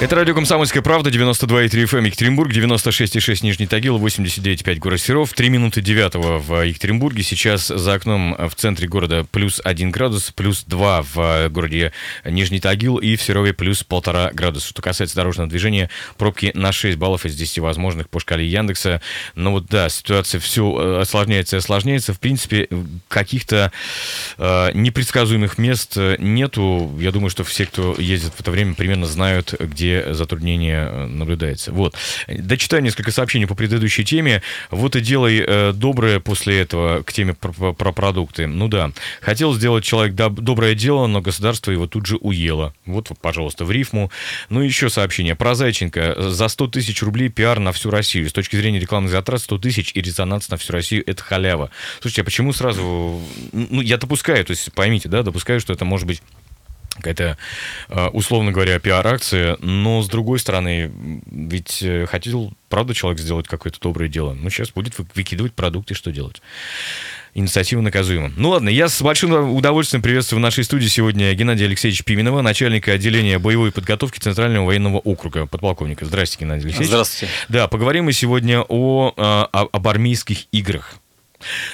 Это радио «Комсомольская правда», 92,3 FM Екатеринбург, 96,6 Нижний Тагил, 89,5 город Серов, 3 минуты 9 в Екатеринбурге. Сейчас за окном в центре города плюс 1 градус, плюс 2 в городе Нижний Тагил и в Серове плюс 1,5 градуса. Что касается дорожного движения, пробки на 6 баллов из 10 возможных по шкале Яндекса. Но вот да, ситуация все осложняется и осложняется. В принципе, каких-то э, непредсказуемых мест нету. Я думаю, что все, кто ездит в это время, примерно знают, где где затруднение э, наблюдается. Вот. Дочитаю несколько сообщений по предыдущей теме. Вот и делай э, доброе после этого к теме про, про продукты. Ну да. Хотел сделать человек доб- доброе дело, но государство его тут же уело. Вот, пожалуйста, в рифму. Ну, еще сообщение. Про Зайченко. За 100 тысяч рублей пиар на всю Россию. С точки зрения рекламных затрат 100 тысяч и резонанс на всю Россию – это халява. Слушайте, а почему сразу... Ну, я допускаю, то есть поймите, да, допускаю, что это может быть какая-то, а, условно говоря, пиар-акция, но, с другой стороны, ведь э, хотел, правда, человек сделать какое-то доброе дело. Ну, сейчас будет выкидывать продукты, что делать? Инициатива наказуема. Ну ладно, я с большим удовольствием приветствую в нашей студии сегодня Геннадия Алексеевича Пименова, начальника отделения боевой подготовки Центрального военного округа, подполковника. Здравствуйте, Геннадий Алексеевич. Здравствуйте. Да, поговорим мы сегодня о, а, о, об армейских играх.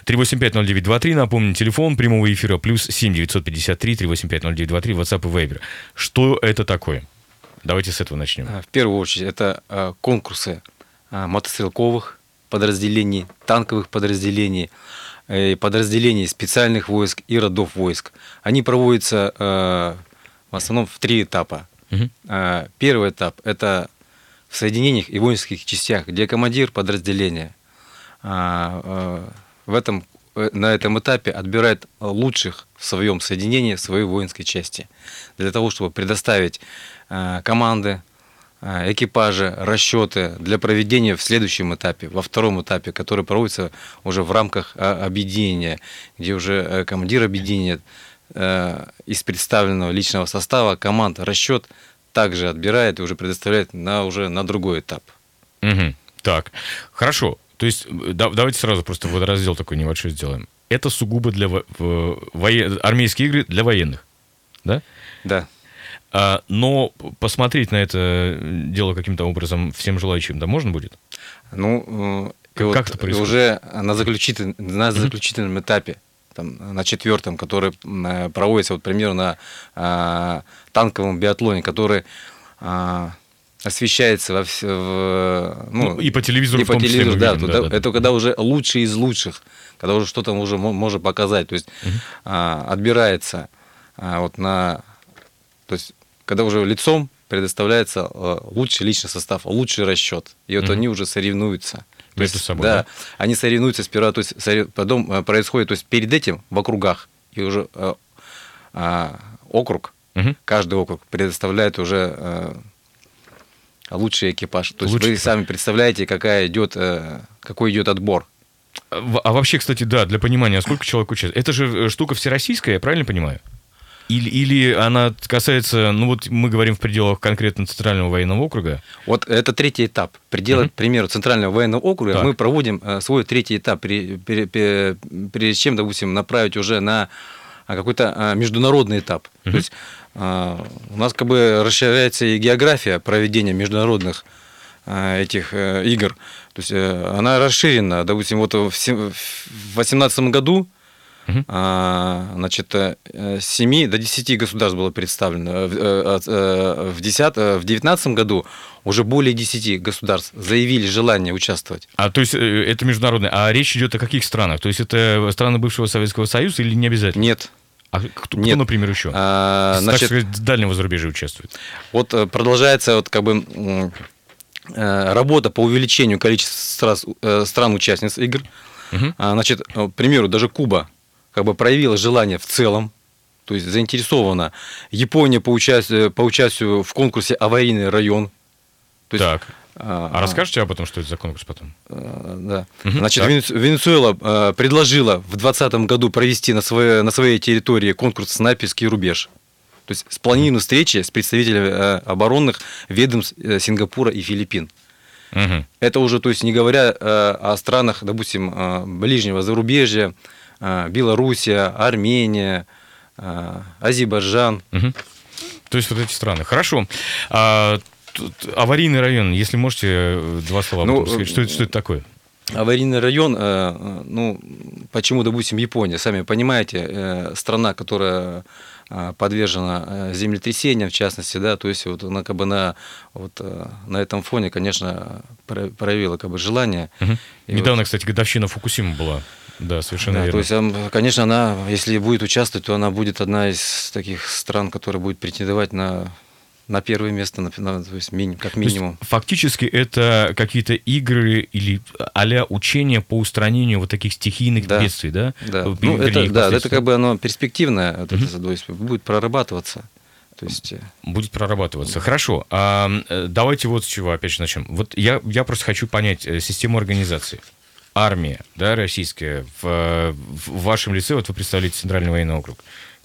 3850923, напомню, телефон прямого эфира, плюс 7953 3850923, WhatsApp и Viber. Что это такое? Давайте с этого начнем. А, в первую очередь, это а, конкурсы а, мотострелковых подразделений, танковых подразделений, э, подразделений специальных войск и родов войск. Они проводятся в основном в три этапа. Угу. Первый этап – это в соединениях и воинских частях, где командир подразделения в этом, э, на этом этапе отбирает лучших в своем соединении, в своей воинской части, для того, чтобы предоставить э, команды, э, экипажи, расчеты для проведения в следующем этапе, во втором этапе, который проводится уже в рамках объединения, где уже командир объединения из представленного личного состава команд расчет также отбирает и уже предоставляет на, уже на другой этап. Угу. Так, хорошо. То есть да, давайте сразу просто водораздел такой небольшой сделаем. Это сугубо для во, воен... армейские игры для военных, да? Да. А, но посмотреть на это дело каким-то образом всем желающим, да, можно будет? Ну, э, как, вот как это происходит? Уже на, заключитель... на заключительном этапе, там, на четвертом, который э, проводится, вот, примерно на а, танковом биатлоне, который а, освещается во все, в, ну, ну, и по телевизору и по телевизору, да, видим, да, да, это да. когда уже лучшие из лучших, когда уже что-то уже можно показать, то есть угу. а, отбирается а, вот на, то есть когда уже лицом предоставляется а, лучший личный состав, лучший расчет, и вот угу. они уже соревнуются. То есть, собой, да, да, они соревнуются сперва, то есть потом а, происходит, то есть перед этим в округах и уже а, а, округ, угу. каждый округ предоставляет уже лучший экипаж. То есть Лучший вы экипаж. сами представляете, какая идет, э, какой идет отбор. А, а вообще, кстати, да, для понимания, сколько человек участвует? Это же э, штука всероссийская, я правильно понимаю? Или, или она касается, ну вот мы говорим в пределах конкретно Центрального военного округа? Вот это третий этап. В пределах, mm-hmm. к примеру, Центрального военного округа так. мы проводим э, свой третий этап, прежде чем, допустим, направить уже на какой-то международный этап. Mm-hmm. То есть а, у нас как бы расширяется и география проведения международных а, этих э, игр. То есть э, она расширена. Допустим, вот в 2018 году Угу. значит, э, с 7 до 10 государств было представлено. В 10, в 19 году уже более 10 государств заявили желание участвовать. А то есть это международное. А речь идет о каких странах? То есть это страны бывшего Советского Союза или не обязательно? Нет. А кто, Нет. кто например, еще? А, значит, так сказать, дальнего зарубежья участвует? Вот э, продолжается вот как бы э, работа по увеличению количества э, стран-участниц игр. Угу. Значит, к примеру, даже Куба как бы проявила желание в целом, то есть заинтересована. Япония по участию, по участию в конкурсе «Аварийный район». То есть, так. А, а расскажете об этом, что это за конкурс потом? А, да. Угу, Значит, так. Венесуэла а, предложила в 2020 году провести на своей, на своей территории конкурс «Снайперский рубеж». То есть спланированы встречи с представителями оборонных ведомств э, Сингапура и Филиппин. Угу. Это уже, то есть не говоря о странах, допустим, ближнего зарубежья, Белоруссия, Армения, Азербайджан. Угу. То есть вот эти страны. Хорошо. А, аварийный район, если можете два слова ну, сказать, что это, что это такое? Аварийный район, ну, почему, допустим, Япония, сами понимаете, страна, которая подвержена э, землетрясениям, в частности, да, то есть вот она как бы на, вот, э, на этом фоне, конечно, проявила как бы желание. Угу. Недавно, вот... кстати, годовщина Фукусима была. Да, совершенно да, верно. То есть, конечно, она, если будет участвовать, то она будет одна из таких стран, которая будет претендовать на на первое место, на, на, то есть мини, как минимум. есть, фактически это какие-то игры или а учения по устранению вот таких стихийных да, бедствий, да? Да, ну, это, да это как бы оно перспективное, вот mm-hmm. это, то есть будет прорабатываться. То есть... Э, будет прорабатываться. Хорошо. А, э, давайте вот с чего опять же начнем. Вот я, я просто хочу понять э, систему организации. Армия, да, российская, в, в вашем лице, вот вы представляете Центральный военный округ.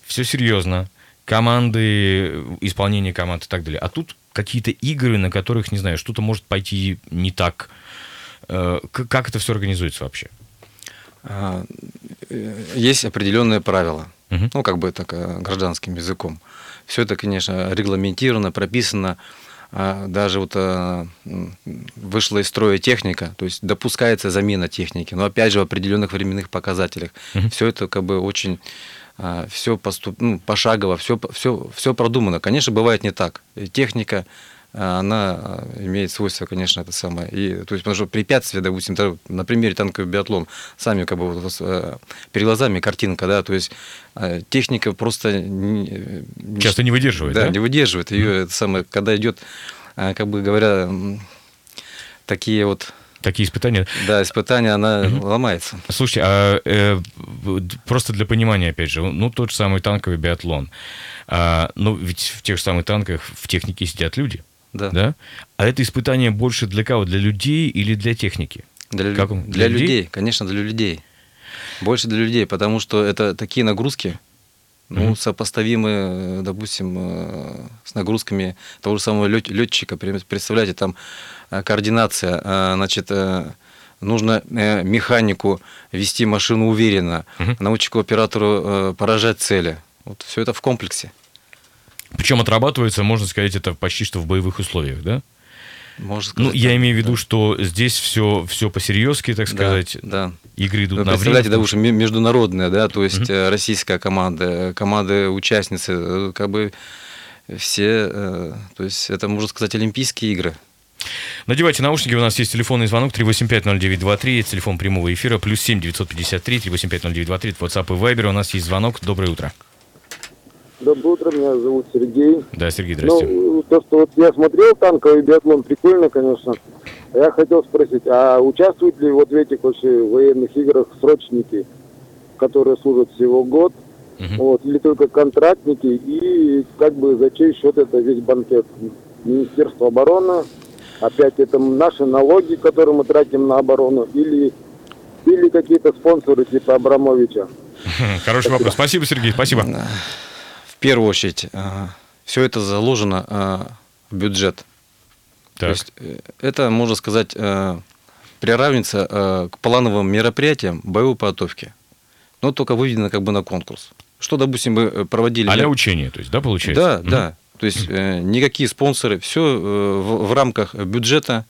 Все серьезно команды, исполнение команд и так далее. А тут какие-то игры, на которых, не знаю, что-то может пойти не так. Э, как это все организуется вообще? А, э, есть определенные правила. Угу. Ну, как бы так, гражданским языком. Все это, конечно, регламентировано, прописано. А, даже вот вышла из строя техника, то есть допускается замена техники, но опять же в определенных временных показателях. Угу. Все это как бы очень все поступ, ну, пошагово, все, все, все продумано. Конечно, бывает не так. техника, а, она а, имеет свойство, конечно, это самое. И, то есть, потому что препятствия, допустим, на примере танковый биатлон, сами как бы вот, перед глазами картинка, да, то есть техника просто... Не, Часто не выдерживает, да? Да, не выдерживает. Ее, mm. это самое, когда идет, как бы говоря, такие вот такие испытания. Да, испытания, она угу. ломается. Слушайте, а э, просто для понимания, опять же, ну, тот же самый танковый биатлон. А, ну, ведь в тех же самых танках в технике сидят люди. Да. да. А это испытание больше для кого? Для людей или для техники? Для, как для, для людей? людей, конечно, для людей. Больше для людей, потому что это такие нагрузки, ну, mm сопоставимы, допустим, э, с нагрузками того же самого летчика. Представляете, там э, координация, э, значит, нужно механику вести машину уверенно, mm научнику оператору поражать цели. Вот все это в комплексе. Причем отрабатывается, можно сказать, это почти что в боевых условиях, да? Можно сказать, ну, я имею в виду, да. что здесь все, все по-серьезки, так сказать. Да, да. Игры идут Вы на представляете, время. Да, международные, да, то есть угу. российская команда, команды участницы, э, как бы все, э, то есть это, можно сказать, Олимпийские игры. Надевайте наушники, у нас есть телефонный звонок 3850923, телефон прямого эфира, плюс 7 953 3850923, WhatsApp и Viber, у нас есть звонок. Доброе утро. Доброе утро, меня зовут Сергей. Да, Сергей, здравствуйте. Ну, то, что вот я смотрел танковый биатлон, прикольно, конечно. Я хотел спросить, а участвуют ли вот в этих вообще военных играх срочники, которые служат всего год, угу. вот, или только контрактники, и как бы за чей счет это весь банкет? Министерство обороны, опять это наши налоги, которые мы тратим на оборону, или, или какие-то спонсоры типа Абрамовича? Хороший вопрос. Спасибо, Сергей, спасибо первую очередь, э, все это заложено э, в бюджет. Так. То есть э, это, можно сказать, приравнивается к плановым мероприятиям боевой подготовки. Но только выведено как бы на конкурс. Что, допустим, мы проводили... А учения, то есть, да, получается? Да, угу. да. То есть никакие спонсоры, все в, в рамках бюджета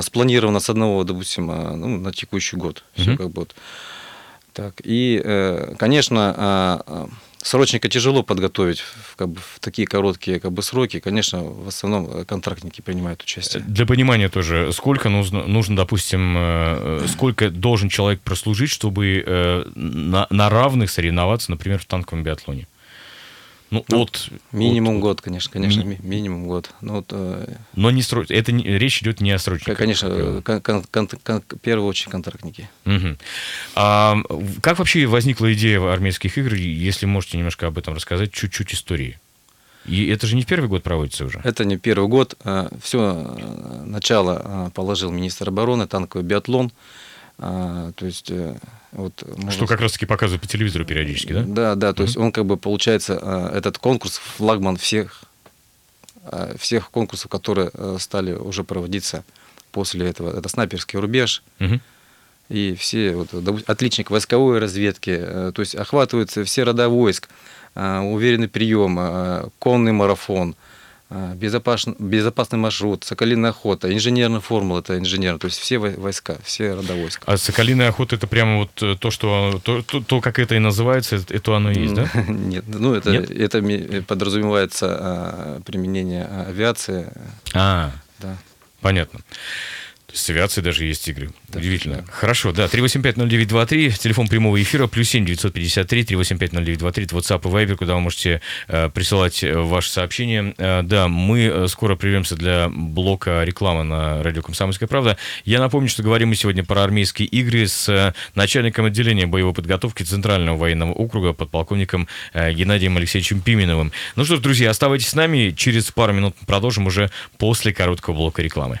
спланировано с одного, допустим, ну, на текущий год. Все угу. как бы вот. Так, и, конечно, срочника тяжело подготовить в, как бы, в такие короткие как бы, сроки. Конечно, в основном э, контрактники принимают участие. Для понимания тоже, сколько нужно, нужно допустим, э, сколько должен человек прослужить, чтобы э, на, на равных соревноваться, например, в танковом биатлоне? Ну, ну от, минимум от, год, конечно, конечно, ми... минимум год. Но, вот, э... Но не стро... это не... речь идет не о срочниках. Конечно, кон- кон- кон- кон- в первую очередь контрактники. Угу. А как вообще возникла идея армейских игр, если можете немножко об этом рассказать, чуть-чуть истории? И это же не первый год проводится уже? Это не первый год. А, Все начало а, положил министр обороны, танковый биатлон. А, то есть э, вот, может... Что как раз-таки показывают по телевизору периодически, да? Да, да, то mm-hmm. есть он как бы получается, э, этот конкурс флагман всех, э, всех конкурсов, которые стали уже проводиться после этого это снайперский рубеж. И все, вот, отличник войсковой разведки, э, то есть охватываются все рода войск, э, уверенный прием, э, конный марафон, э, безопасный, безопасный маршрут, соколиная охота, инженерная формула, это инженер, то есть все вой- войска, все рода войск. А соколиная охота это прямо вот э, то, что то, то, то, как это и называется, это, оно и есть, да? Нет, ну это, Нет? это подразумевается а, применение а, авиации, А, да. понятно. С авиацией даже есть игры. Да, Удивительно. да. Хорошо, да, 3850923, телефон прямого эфира, плюс 7 953 3850923, это WhatsApp и Viber, куда вы можете э, присылать э, ваши сообщения. Э, да, мы э, скоро прервемся для блока рекламы на радио «Комсомольская правда». Я напомню, что говорим мы сегодня про армейские игры с э, начальником отделения боевой подготовки Центрального военного округа, подполковником э, Геннадием Алексеевичем Пименовым. Ну что ж, друзья, оставайтесь с нами, через пару минут продолжим уже после короткого блока рекламы.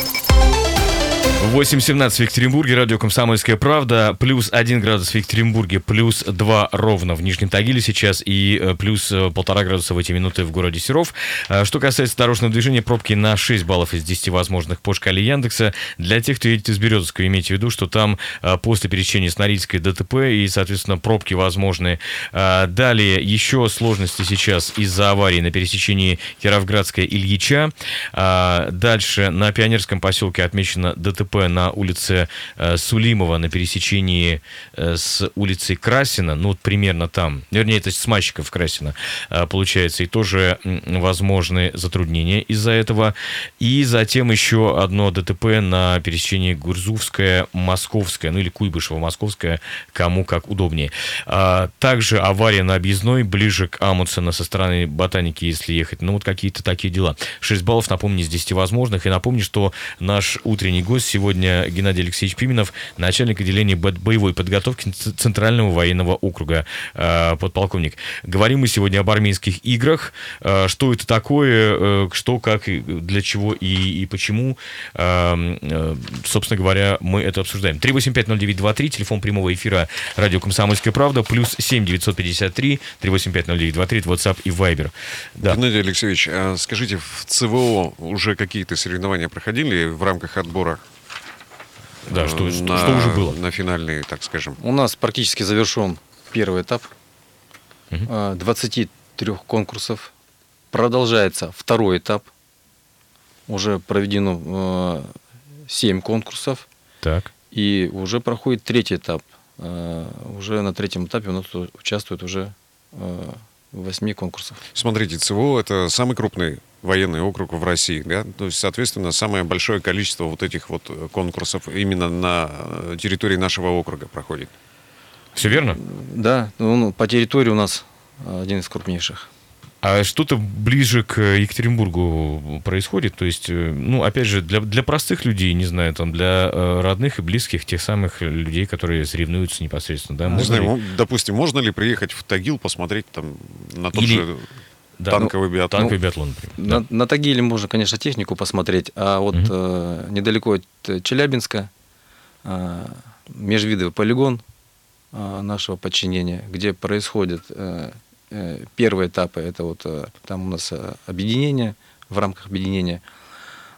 8.17 в Екатеринбурге, радио «Комсомольская правда», плюс 1 градус в Екатеринбурге, плюс 2 ровно в Нижнем Тагиле сейчас и э, плюс э, полтора градуса в эти минуты в городе Серов. А Что касается дорожного движения, пробки на 6 баллов из 10 возможных по шкале Яндекса. Для тех, кто едет из Березовского, имейте в виду, что там э, после пересечения с Норильской ДТП и, соответственно, пробки возможны. А, Далее еще сложности сейчас из-за аварии на пересечении Кировградская Ильича. А, Дальше на Пионерском поселке отмечено ДТП на улице э, Сулимова на пересечении э, с улицей Красина, ну вот примерно там, вернее это с Мальчиков Красина э, получается, и тоже возможны затруднения из-за этого. И затем еще одно ДТП на пересечении Гурзувская-Московская, ну или Куйбышево-Московская, кому как удобнее. А, Также авария на объездной ближе к Амундсена со стороны Ботаники, если ехать. Ну вот какие-то такие дела. 6 баллов, напомню, из 10 возможных. И напомню, что наш утренний гость сегодня Геннадий Алексеевич Пименов, начальник отделения бо- боевой подготовки Центрального военного округа, э, подполковник. Говорим мы сегодня об армейских играх. Э, Что это такое, э, что, как, для чего и, и почему. Э, э, Собственно говоря, мы это обсуждаем. 3850923, телефон прямого эфира радио «Комсомольская правда», плюс 7 953 3850923, это WhatsApp и Viber. Да. Геннадий Алексеевич, а скажите, в ЦВО уже какие-то соревнования проходили в рамках отбора? Да, э, что, что, на- что уже было? На финальные, так скажем. У нас практически завершен первый этап а, 23 конкурсов. Продолжается второй этап. Уже проведено 7 конкурсов. Так. И уже проходит третий этап. Уже на третьем этапе у нас участвует уже 8 конкурсов. Смотрите, ЦВО это самый крупный военный округ в России, да? То есть, соответственно, самое большое количество вот этих вот э, конкурсов именно на э, территории нашего округа проходит. Все верно? Да, ну, по территории у нас один из крупнейших. А что-то ближе к Екатеринбургу происходит? То есть, э, ну, опять же, для, для простых людей, не знаю, там, для э, родных и близких, тех самых людей, которые соревнуются непосредственно, да? Не можно знаю, ли- допустим, можно ли приехать в Тагил посмотреть там на тот Или- же Да, танковый ну, биатлон? танковый биатлон, например. На, Да. на Тагиле можно, конечно, технику посмотреть, а вот Мгм. э, недалеко от э, Челябинска э, межвидовый полигон э, нашего подчинения, где происходят э, э, первые этапы, это вот э, там у нас э, объединение, в рамках объединения.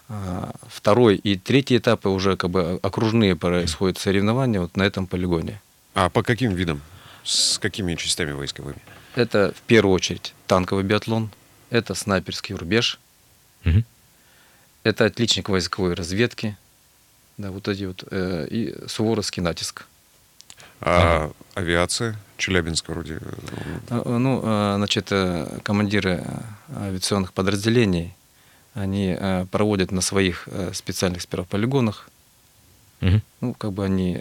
А, Второй и третий этапы уже как бы окружные происходят соревнования вот на этом полигоне. А по каким видам? С какими частями войсковыми? Это в первую очередь танковый биатлон, это снайперский рубеж, Мгм. Это отличник войсковой разведки. Да, вот эти вот. э, и суворовский натиск. А авиация? Челябинск вроде. э, А, э, Ну, э, значит, командиры авиационных подразделений, они проводят на своих специальных спиралполигонах. Мгм. Ну, как бы они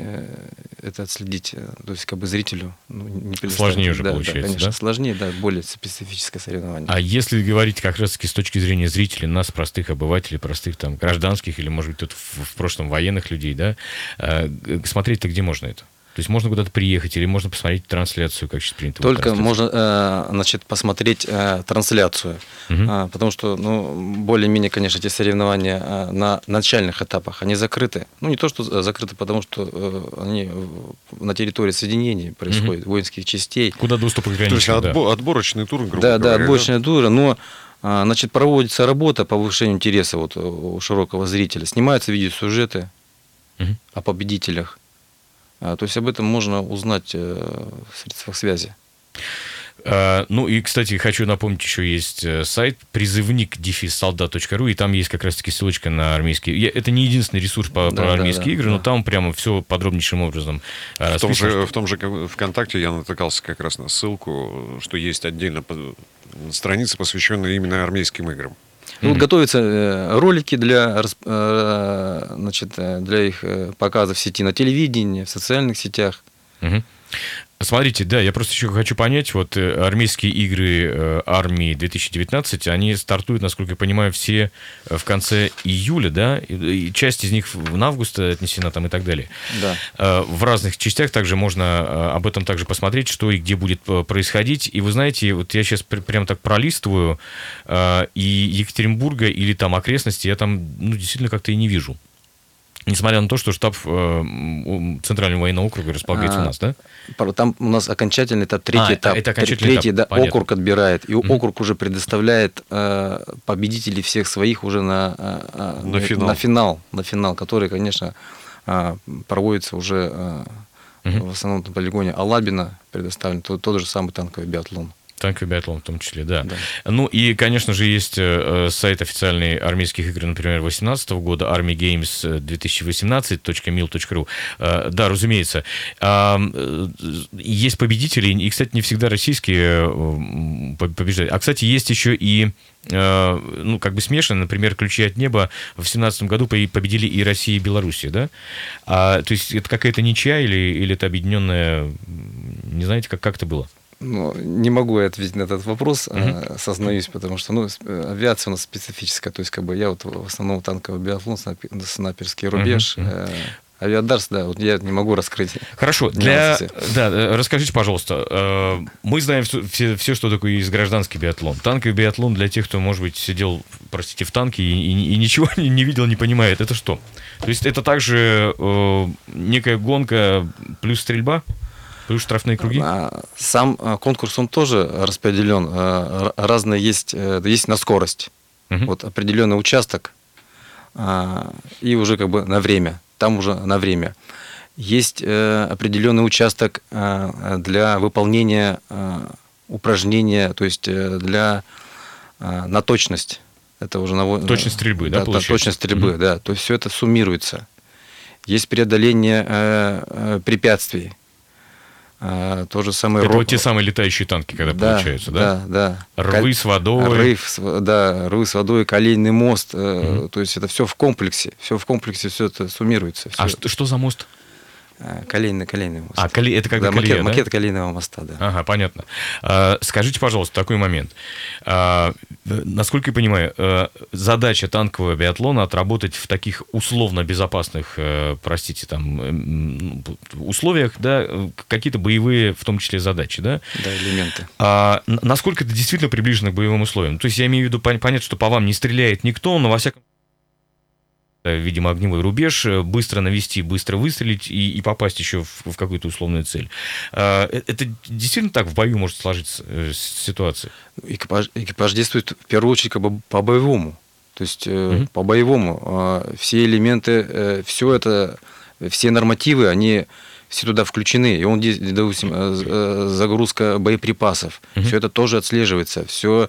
это отследить, то есть как бы зрителю ну, не. Сложнее уже да, получается, Да, конечно, да? сложнее, да, более специфическое соревнование. А если говорить как раз-таки с точки зрения зрителей, нас, простых обывателей, простых там гражданских или, может быть, тут в, в прошлом военных людей, да, смотреть-то где можно это? То есть можно куда-то приехать или можно посмотреть трансляцию, как сейчас принято? Только можно, э, значит, посмотреть э, трансляцию, угу. потому что, ну, более-менее, конечно, эти соревнования э, на начальных этапах, они закрыты. Ну, не то, что закрыты, потому что они на территории соединений происходят, угу. воинских частей. Куда доступ ограничен, То есть отбо- да. отборочный тур, грубо да, говоря. Да, да? туры, но Значит, проводится работа по повышению интереса вот у широкого зрителя. Снимаются видеосюжеты угу. о победителях. А, то есть об этом можно узнать э, в средствах связи. А, ну и, кстати, хочу напомнить, еще есть э, сайт призывник солдат.ру, и там есть как раз-таки ссылочка на армейские... Это не единственный ресурс по, да, про армейские да, игры, да. но там прямо все подробнейшим образом в том, же, в том же ВКонтакте я натыкался как раз на ссылку, что есть отдельно страница, посвященная именно армейским играм. Mm-hmm. Вот готовятся э, ролики для, э, значит, э, для их показа в сети на телевидении, в социальных сетях. Mm-hmm. Смотрите, да, я просто еще хочу понять, вот армейские игры армии 2019, они стартуют, насколько я понимаю, все в конце июля, да, и часть из них в август отнесена там и так далее. Да. В разных частях также можно об этом также посмотреть, что и где будет происходить. И вы знаете, вот я сейчас прям так пролистываю, и Екатеринбурга или там окрестности я там ну, действительно как-то и не вижу. Несмотря на то, что штаб э, Центрального военного округа располагается а, у нас, да? Там у нас окончательный этап, третий а, этап. Это окончательный третий, этап, да, округ отбирает. И mm-hmm. округ уже предоставляет э, победителей всех своих уже на, э, на, финал. на финал. На финал, который, конечно, э, проводится уже э, mm-hmm. в основном на полигоне Алабина предоставлен тот, тот же самый танковый биатлон. Танковый биатлон в том числе, да. да. Ну и, конечно же, есть э, сайт официальный армейских игр, например, 2018 года, armygames2018.mil.ru. Э, да, разумеется. Э, есть победители, и, кстати, не всегда российские э, побеждают. А, кстати, есть еще и э, ну, как бы смешано, например, «Ключи от неба» в 2017 году победили и Россия, и Белоруссия, да? А, то есть это какая-то ничья или, или это объединенная, не знаете, как, как это было? Ну, не могу я ответить на этот вопрос, uh-huh. сознаюсь, потому что ну, авиация у нас специфическая. То есть, как бы я вот в основном танковый биатлон, снайперский рубеж. Uh-huh. Uh-huh. Авиадарс, да, вот я не могу раскрыть. Хорошо, для... да, э, расскажите, пожалуйста, э, мы знаем все, все, что такое есть гражданский биатлон. Танковый биатлон для тех, кто, может быть, сидел, простите, в танке и, и, и ничего не, не видел, не понимает, это что? То есть это также э, некая гонка плюс стрельба? Плюс штрафные круги? А, сам а, конкурс, он тоже распределен. А, разные есть, э, есть на скорость. Угу. Вот определенный участок и уже как бы на время. Там уже на время. Есть э, определенный участок для выполнения упражнения, то есть э, для на точность. Это уже на точность стрельбы, да, да получается? Точность стрельбы, угу. да. То есть все это суммируется. Есть преодоление препятствий а, то же самое... Это ров... вот те самые летающие танки, когда да, получаются, да? Да, да. Рвы с водой. Рыв, да, рвы с водой, колейный мост. Угу. То есть это все в комплексе. Все в комплексе, все это суммируется. Все. А что, что за мост? А, колейный, колейный мост. А, коле... это как да, колея, макет, да? макет колейного моста, да. Ага, понятно. А, скажите, пожалуйста, такой момент. А, насколько я понимаю, а, задача танкового биатлона отработать в таких условно безопасных, простите, там, условиях, да, какие-то боевые, в том числе, задачи, да? Да, элементы. А, насколько это действительно приближено к боевым условиям? То есть я имею в виду понятно, что по вам не стреляет никто, но во всяком Э, видимо, огневой рубеж, э, быстро навести, быстро выстрелить и, и попасть еще в, в какую-то условную цель. А, э, это действительно так в бою может сложиться ситуация? Экипаж, экипаж действует в первую очередь как бы по-боевому. То есть угу. по-боевому. А, все элементы, все это, все нормативы, они все туда включены. И он, допустим, загрузка боеприпасов, угу. все это тоже отслеживается. Все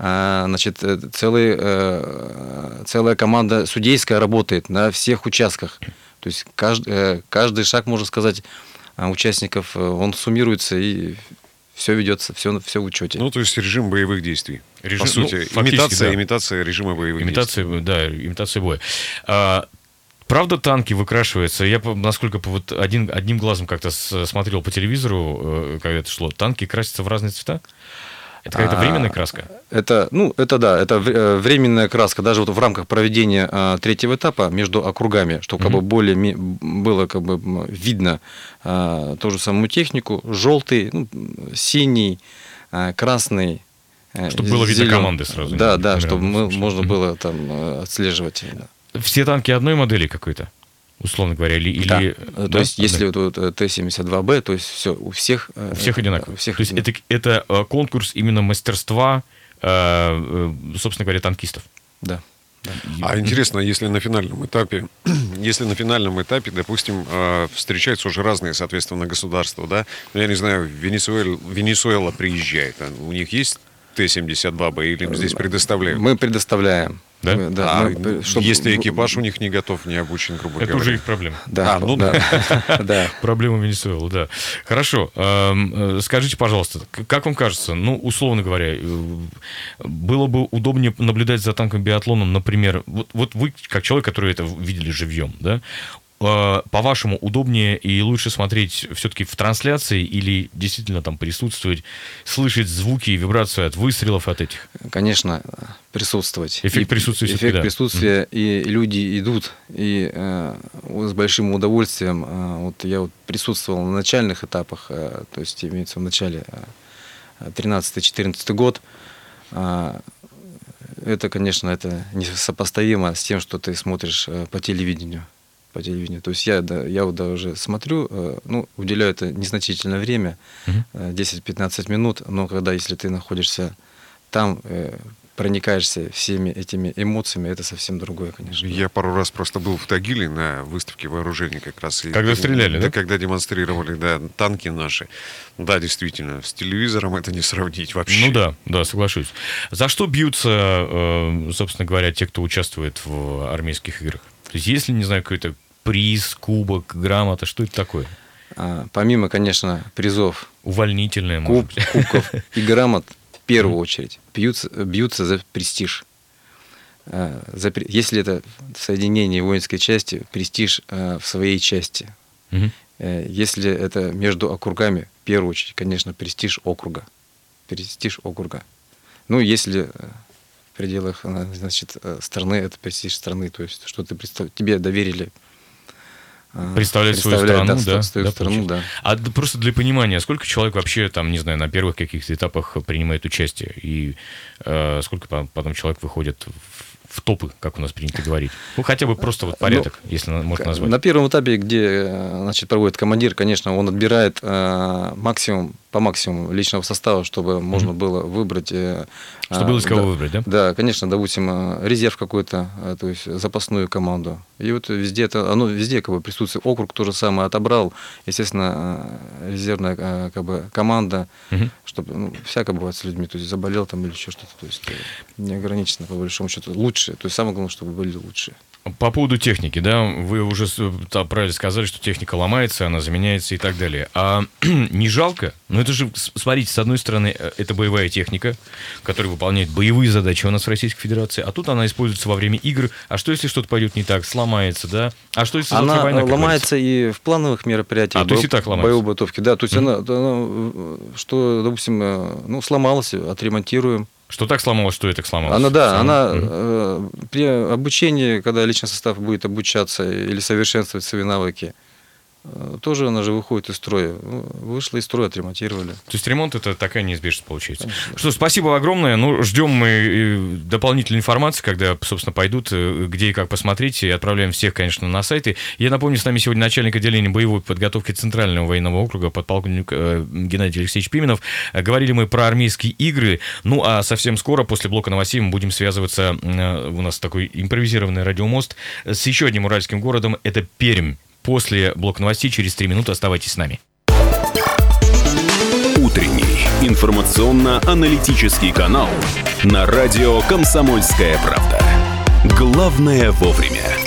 значит, э, целый, э, целая команда судейская работает на всех участках. То есть каждый, э, каждый шаг, можно сказать, участников, он суммируется и все ведется, все, все в учете. Ну, то есть режим боевых действий. Режим, По сути, ну, имитация, да. имитация режима боевых имитация, действий. Да, имитация боя. А, правда танки выкрашиваются? Я, насколько вот один, одним глазом как-то смотрел по телевизору, когда это шло, танки красятся в разные цвета? Это какая-то а, временная краска? Это, ну, это да, это э, временная краска. Даже вот в рамках проведения а, третьего этапа между округами, чтобы как бы более было как бы видно а, ту же самую технику, желтый, ну, синий, а, красный, э, чтобы было видно команды сразу. Да, да, чтобы мы, можно было там э, отслеживать. Все танки одной модели какой-то? Условно говоря, или... Да. или то да? есть, если вот, вот Т-72Б, то есть все, у всех... У всех одинаково. Всех то есть это, это э, конкурс именно мастерства, э, собственно говоря, танкистов. Да. Да. А интересно, если на финальном этапе, если на финальном этапе, допустим, встречаются уже разные, соответственно, государства, да, ну, я не знаю, Венесуэла, Венесуэла приезжает, а у них есть Т-72Б или им здесь предоставляют? Мы предоставляем. Да? Да а мы, чтобы... Если экипаж у них не готов, не обучен, грубо Это говоря. уже их проблема. Да, а, ну да. да. Проблема Венесуэлы, да. Хорошо. Эм, э, скажите, пожалуйста, как вам кажется, ну, условно говоря, э, было бы удобнее наблюдать за танком биатлоном, например, вот, вот вы, как человек, который это видели живьем, да, по-вашему, удобнее и лучше смотреть все-таки в трансляции или действительно там присутствовать, слышать звуки и вибрацию от выстрелов от этих? Конечно, присутствовать. Эффект присутствия. Эффект да. присутствия, mm-hmm. и люди идут, и э, с большим удовольствием. Э, вот я вот присутствовал на начальных этапах, э, то есть имеется в начале э, 13-14 год. Э, это, конечно, это несопоставимо с тем, что ты смотришь э, по телевидению по телевидению. То есть я, да, я вот даже смотрю, э, ну, уделяю это незначительное время, угу. 10-15 минут, но когда, если ты находишься там, э, проникаешься всеми этими эмоциями, это совсем другое, конечно. Я пару раз просто был в Тагиле на выставке вооружений как раз. Когда и, стреляли, да? Да, когда демонстрировали, да, танки наши. Да, действительно, с телевизором это не сравнить вообще. Ну да, да, соглашусь. За что бьются, собственно говоря, те, кто участвует в армейских играх? То есть если, не знаю, какой-то приз, кубок, грамота, что это такое? А, помимо, конечно, призов. Увольнительные, куб, Кубков и грамот, в первую очередь, бьются, бьются за престиж. А, за, если это соединение воинской части, престиж а, в своей части. Угу. Если это между округами, в первую очередь, конечно, престиж округа. Престиж округа. Ну, если э, пределах значит, э, страны, это престиж страны, то есть что ты представ... тебе доверили э, Представлять свою страну, да? да, свою да, страну, да. А просто для понимания, сколько человек вообще там, не знаю, на первых каких-то этапах принимает участие? И э, сколько потом человек выходит в в топы, как у нас принято говорить? Ну, хотя бы просто вот порядок, ну, если можно назвать. На первом этапе, где значит, проводит командир, конечно, он отбирает э, максимум по максимуму личного состава, чтобы mm-hmm. можно было выбрать. Э, чтобы было из кого да, выбрать, да? Да, конечно, допустим, э, резерв какой-то, э, то есть запасную команду. И вот везде это, оно везде как бы присутствует. Округ то же самое отобрал, естественно, резервная как бы команда, mm-hmm. чтобы ну, всякое бывает с людьми, то есть заболел там или еще что-то, то есть не ограничено по большому счету. Лучше, то есть самое главное, чтобы были лучшие. По поводу техники, да, вы уже правильно сказали, что техника ломается, она заменяется и так далее. А не жалко? Ну, это же, смотрите, с одной стороны, э, это боевая техника, которая выполняет боевые задачи у нас в Российской Федерации, а тут она используется во время игр. А что, если что-то пойдет не так, сломается, да? А что, если Она война, ломается и в плановых мероприятиях. А, то есть и так ломается? Боевой подготовки, да. То есть mm-hmm. она, она, что, допустим, э, ну, сломалась, отремонтируем. Что так сломалось, что это сломалось? Она, да, Сам... она э, при обучении, когда личный состав будет обучаться или совершенствовать свои навыки, Э, тоже она же выходит из строя. Вышла из строя, отремонтировали. То есть ремонт это такая неизбежность получается. Конечно. Что, спасибо огромное. Ну, ждем мы э, дополнительной информации, когда, собственно, пойдут, э, где и как посмотреть, и отправляем всех, конечно, на сайты. Я напомню, с нами сегодня начальник отделения боевой подготовки Центрального военного округа, подполковник Геннадий Алексеевич Пименов. Говорили мы про армейские игры. Ну, а совсем скоро, после блока новостей, мы будем связываться, у нас такой импровизированный радиомост, с еще одним уральским городом, это Пермь. После блока новостей через 3 минуты оставайтесь с нами. Утренний информационно-аналитический канал на радио «Комсомольская правда». Главное вовремя.